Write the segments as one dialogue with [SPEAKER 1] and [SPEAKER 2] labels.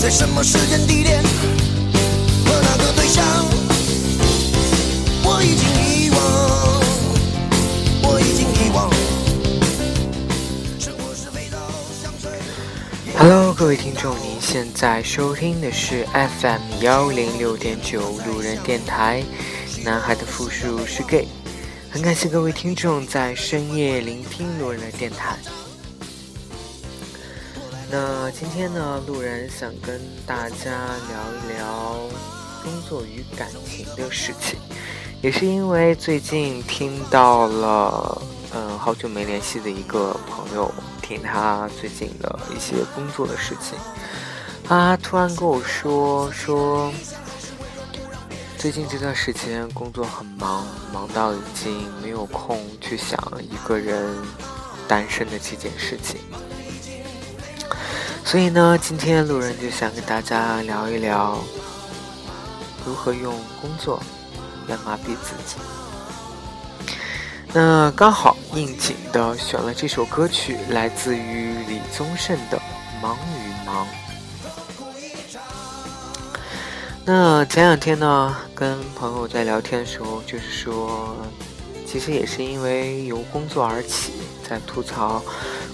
[SPEAKER 1] 在什么时间地点和那个对象我已经遗忘我已经遗忘是不是味道香水
[SPEAKER 2] hello 各位听众您现在收听的是 fm 幺零六点九路人电台男孩的复数是 gay 很感谢各位听众在深夜聆听路人的电台。那今天呢，路人想跟大家聊一聊工作与感情的事情，也是因为最近听到了，嗯，好久没联系的一个朋友，听他最近的一些工作的事情，他突然跟我说说，最近这段时间工作很忙，忙到已经没有空去想一个人单身的这件事情。所以呢，今天路人就想跟大家聊一聊，如何用工作来麻痹自己。那刚好应景的选了这首歌曲，来自于李宗盛的《忙与忙》。那前两天呢，跟朋友在聊天的时候，就是说，其实也是因为由工作而起，在吐槽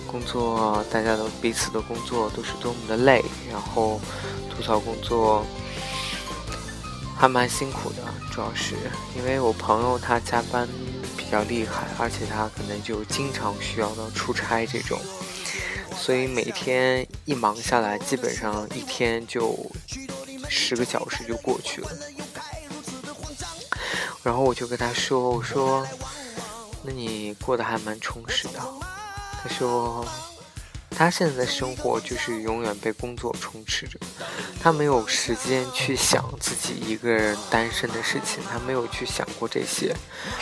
[SPEAKER 2] 工作，大家的彼此的工作都是多么的累，然后吐槽工作还蛮辛苦的，主要是因为我朋友他加班比较厉害，而且他可能就经常需要到出差这种，所以每天一忙下来，基本上一天就十个小时就过去了。然后我就跟他说：“我说，那你过得还蛮充实的。”他说，他现在的生活就是永远被工作充斥着，他没有时间去想自己一个人单身的事情，他没有去想过这些，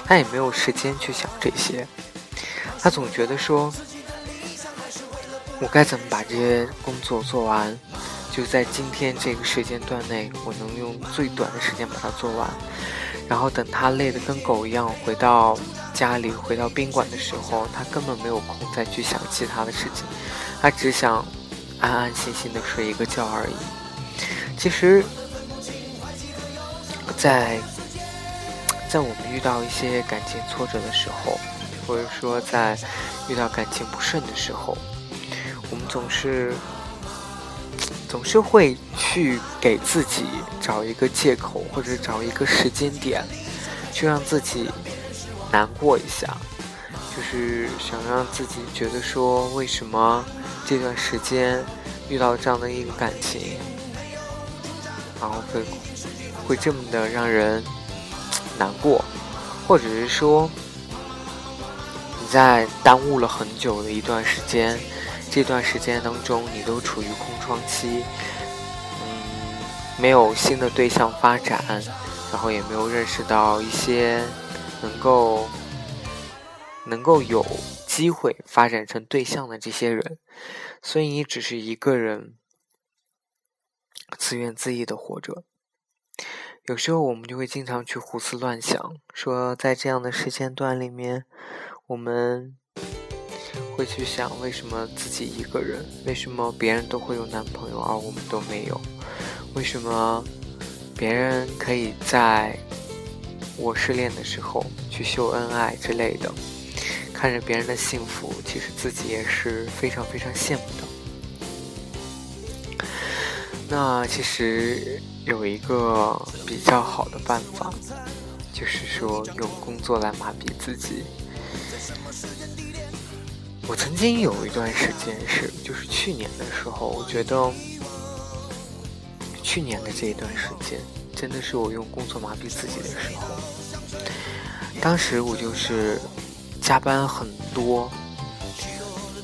[SPEAKER 2] 他也没有时间去想这些，他总觉得说，我该怎么把这些工作做完，就在今天这个时间段内，我能用最短的时间把它做完，然后等他累得跟狗一样回到。家里回到宾馆的时候，他根本没有空再去想其他的事情，他只想安安心心的睡一个觉而已。其实，在在我们遇到一些感情挫折的时候，或者说在遇到感情不顺的时候，我们总是总是会去给自己找一个借口，或者找一个时间点，去让自己。难过一下，就是想让自己觉得说，为什么这段时间遇到这样的一个感情，然后会会这么的让人难过，或者是说你在耽误了很久的一段时间，这段时间当中你都处于空窗期，嗯，没有新的对象发展，然后也没有认识到一些。能够能够有机会发展成对象的这些人，所以你只是一个人自怨自艾的活着。有时候我们就会经常去胡思乱想，说在这样的时间段里面，我们会去想为什么自己一个人，为什么别人都会有男朋友而我们都没有，为什么别人可以在。我失恋的时候去秀恩爱之类的，看着别人的幸福，其实自己也是非常非常羡慕的。那其实有一个比较好的办法，就是说用工作来麻痹自己。我曾经有一段时间是，就是去年的时候，我觉得去年的这一段时间。真的是我用工作麻痹自己的时候。当时我就是加班很多，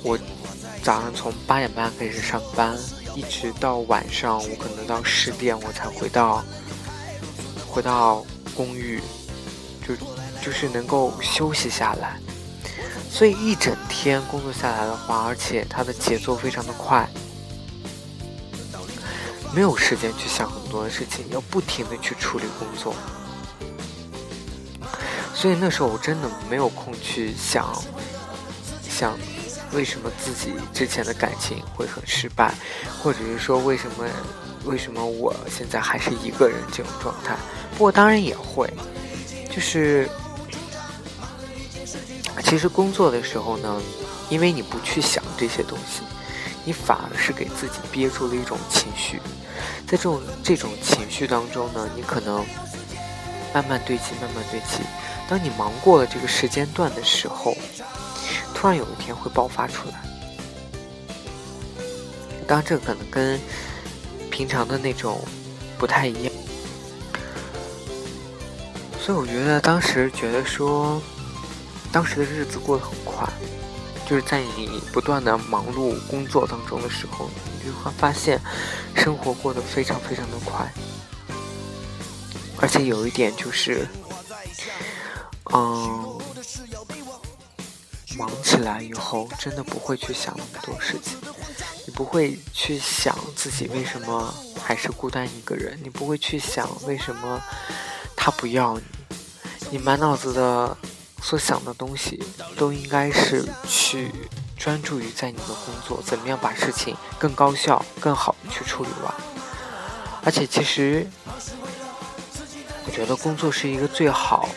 [SPEAKER 2] 我早上从八点半开始上班，一直到晚上，我可能到十点我才回到回到公寓，就就是能够休息下来。所以一整天工作下来的话，而且它的节奏非常的快。没有时间去想很多的事情，要不停的去处理工作，所以那时候我真的没有空去想，想为什么自己之前的感情会很失败，或者是说为什么为什么我现在还是一个人这种状态？不过当然也会，就是其实工作的时候呢，因为你不去想这些东西，你反而是给自己憋住了一种情绪，在这种这种情绪当中呢，你可能慢慢堆积，慢慢堆积。当你忙过了这个时间段的时候，突然有一天会爆发出来。当，这可能跟平常的那种不太一样，所以我觉得当时觉得说，当时的日子过得很快，就是在你不断的忙碌工作当中的时候，你就会发现生活过得非常非常的快，而且有一点就是，嗯，忙起来以后真的不会去想那么多事情。你不会去想自己为什么还是孤单一个人，你不会去想为什么他不要你，你满脑子的所想的东西都应该是去专注于在你的工作，怎么样把事情更高效、更好的去处理完。而且，其实我觉得工作是一个最好、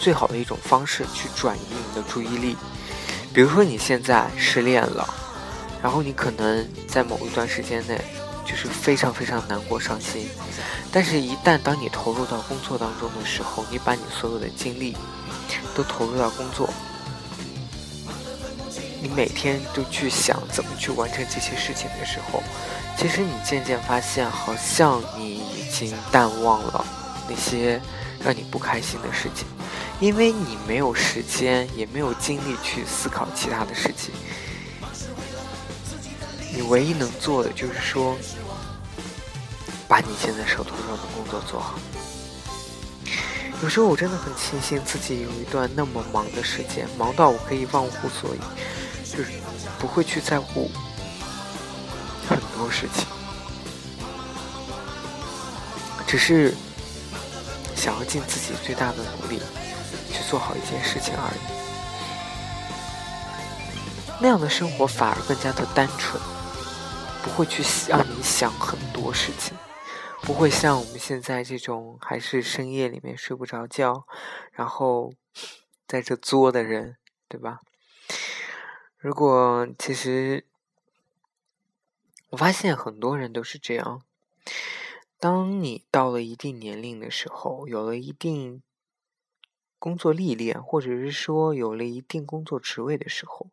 [SPEAKER 2] 最好的一种方式去转移你的注意力。比如说，你现在失恋了。然后你可能在某一段时间内，就是非常非常难过、伤心。但是，一旦当你投入到工作当中的时候，你把你所有的精力都投入到工作，你每天都去想怎么去完成这些事情的时候，其实你渐渐发现，好像你已经淡忘了那些让你不开心的事情，因为你没有时间，也没有精力去思考其他的事情。你唯一能做的就是说，把你现在手头上的工作做好。有时候我真的很庆幸自己有一段那么忙的时间，忙到我可以忘乎所以，就是不会去在乎很多事情，只是想要尽自己最大的努力去做好一件事情而已。那样的生活反而更加的单纯。不会去让你想很多事情，不会像我们现在这种还是深夜里面睡不着觉，然后在这作的人，对吧？如果其实我发现很多人都是这样，当你到了一定年龄的时候，有了一定工作历练，或者是说有了一定工作职位的时候，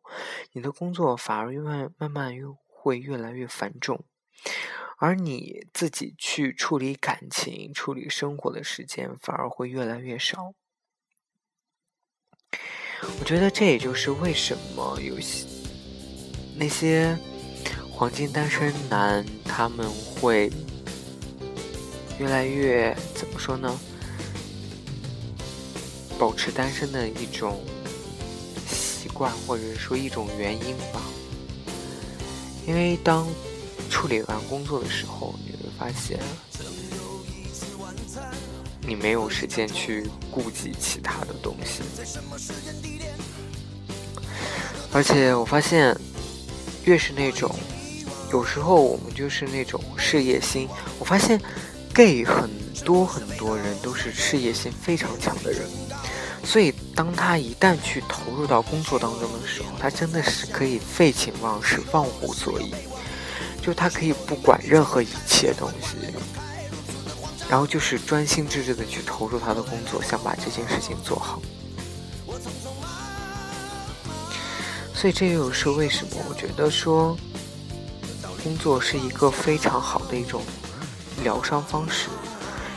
[SPEAKER 2] 你的工作反而越慢慢慢又。会越来越繁重，而你自己去处理感情、处理生活的时间反而会越来越少。我觉得这也就是为什么有些那些黄金单身男他们会越来越怎么说呢？保持单身的一种习惯，或者说一种原因吧。因为当处理完工作的时候，你会发现，你没有时间去顾及其他的东西。而且我发现，越是那种，有时候我们就是那种事业心。我发现，gay 很多很多人都是事业心非常强的人。所以，当他一旦去投入到工作当中的时候，他真的是可以废寝忘食、忘乎所以，就他可以不管任何一切东西，然后就是专心致志的去投入他的工作，想把这件事情做好。所以，这又是为什么我觉得说，工作是一个非常好的一种疗伤方式。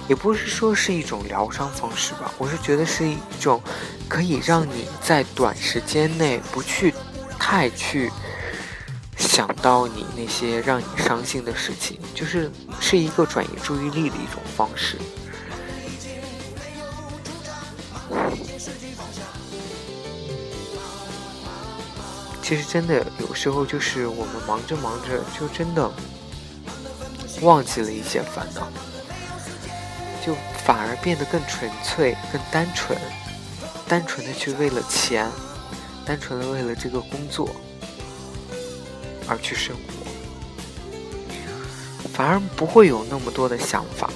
[SPEAKER 2] 也不是说是一种疗伤方式吧，我是觉得是一种可以让你在短时间内不去太去想到你那些让你伤心的事情，就是是一个转移注意力的一种方式。其实真的有时候就是我们忙着忙着，就真的忘记了一些烦恼。就反而变得更纯粹、更单纯，单纯的去为了钱，单纯的为了这个工作而去生活。反而不会有那么多的想法。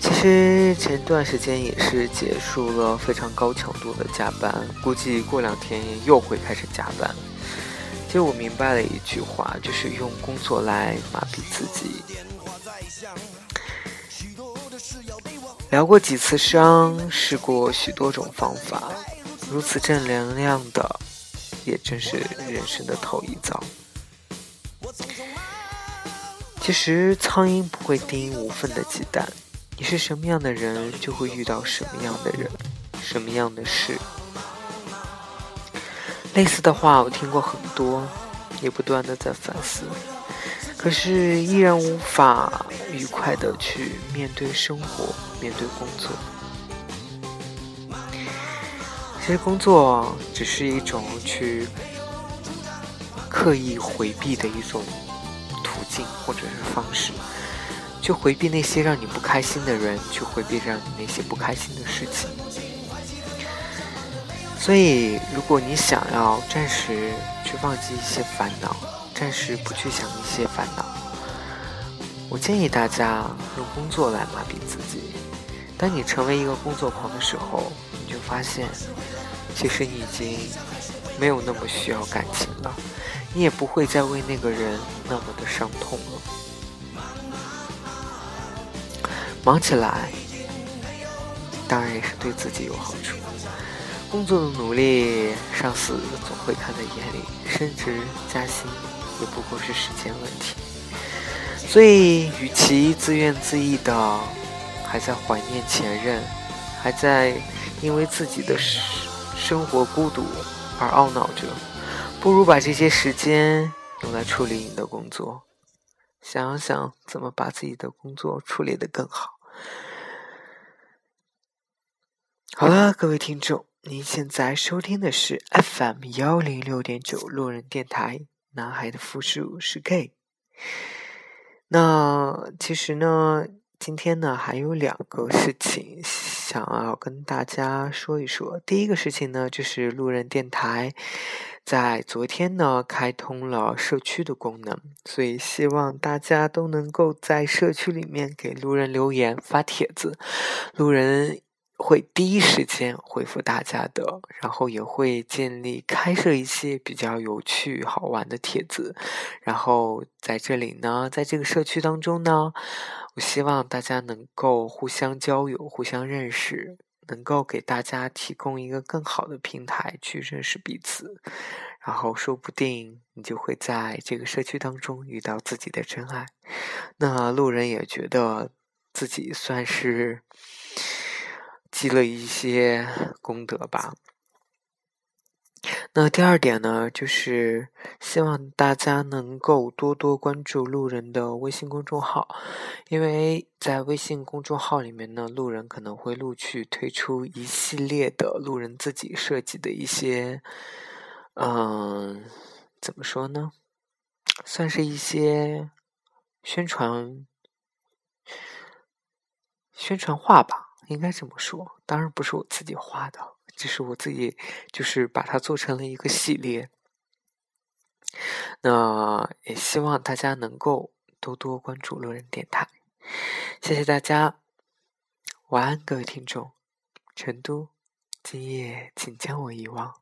[SPEAKER 2] 其实前段时间也是结束了非常高强度的加班，估计过两天又会开始加班。其实我明白了一句话，就是用工作来麻痹自己。疗过几次伤，试过许多种方法，如此正能量的，也正是人生的头一遭。其实苍蝇不会叮无缝的鸡蛋。你是什么样的人，就会遇到什么样的人，什么样的事。类似的话我听过很多，也不断的在反思，可是依然无法愉快的去面对生活，面对工作。其实工作只是一种去刻意回避的一种途径或者是方式。去回避那些让你不开心的人，去回避让你那些不开心的事情。所以，如果你想要暂时去忘记一些烦恼，暂时不去想一些烦恼，我建议大家用工作来麻痹自己。当你成为一个工作狂的时候，你就发现，其实你已经没有那么需要感情了，你也不会再为那个人那么的伤痛了。忙起来，当然也是对自己有好处。工作的努力，上司总会看在眼里，升职加薪也不过是时间问题。所以，与其自怨自艾的还在怀念前任，还在因为自己的生活孤独而懊恼着，不如把这些时间用来处理你的工作。想想怎么把自己的工作处理得更好。好了，各位听众，您现在收听的是 FM 幺零六点九路人电台。男孩的复数是 gay。那其实呢，今天呢还有两个事情想要跟大家说一说。第一个事情呢，就是路人电台。在昨天呢，开通了社区的功能，所以希望大家都能够在社区里面给路人留言、发帖子，路人会第一时间回复大家的。然后也会建立开设一些比较有趣好玩的帖子，然后在这里呢，在这个社区当中呢，我希望大家能够互相交友、互相认识。能够给大家提供一个更好的平台去认识彼此，然后说不定你就会在这个社区当中遇到自己的真爱。那路人也觉得自己算是积了一些功德吧。那第二点呢，就是希望大家能够多多关注路人的微信公众号，因为在微信公众号里面呢，路人可能会陆续推出一系列的路人自己设计的一些，嗯，怎么说呢，算是一些宣传宣传画吧，应该这么说，当然不是我自己画的。这是我自己，就是把它做成了一个系列。那也希望大家能够多多关注路人电台，谢谢大家，晚安，各位听众。成都，今夜请将我遗忘。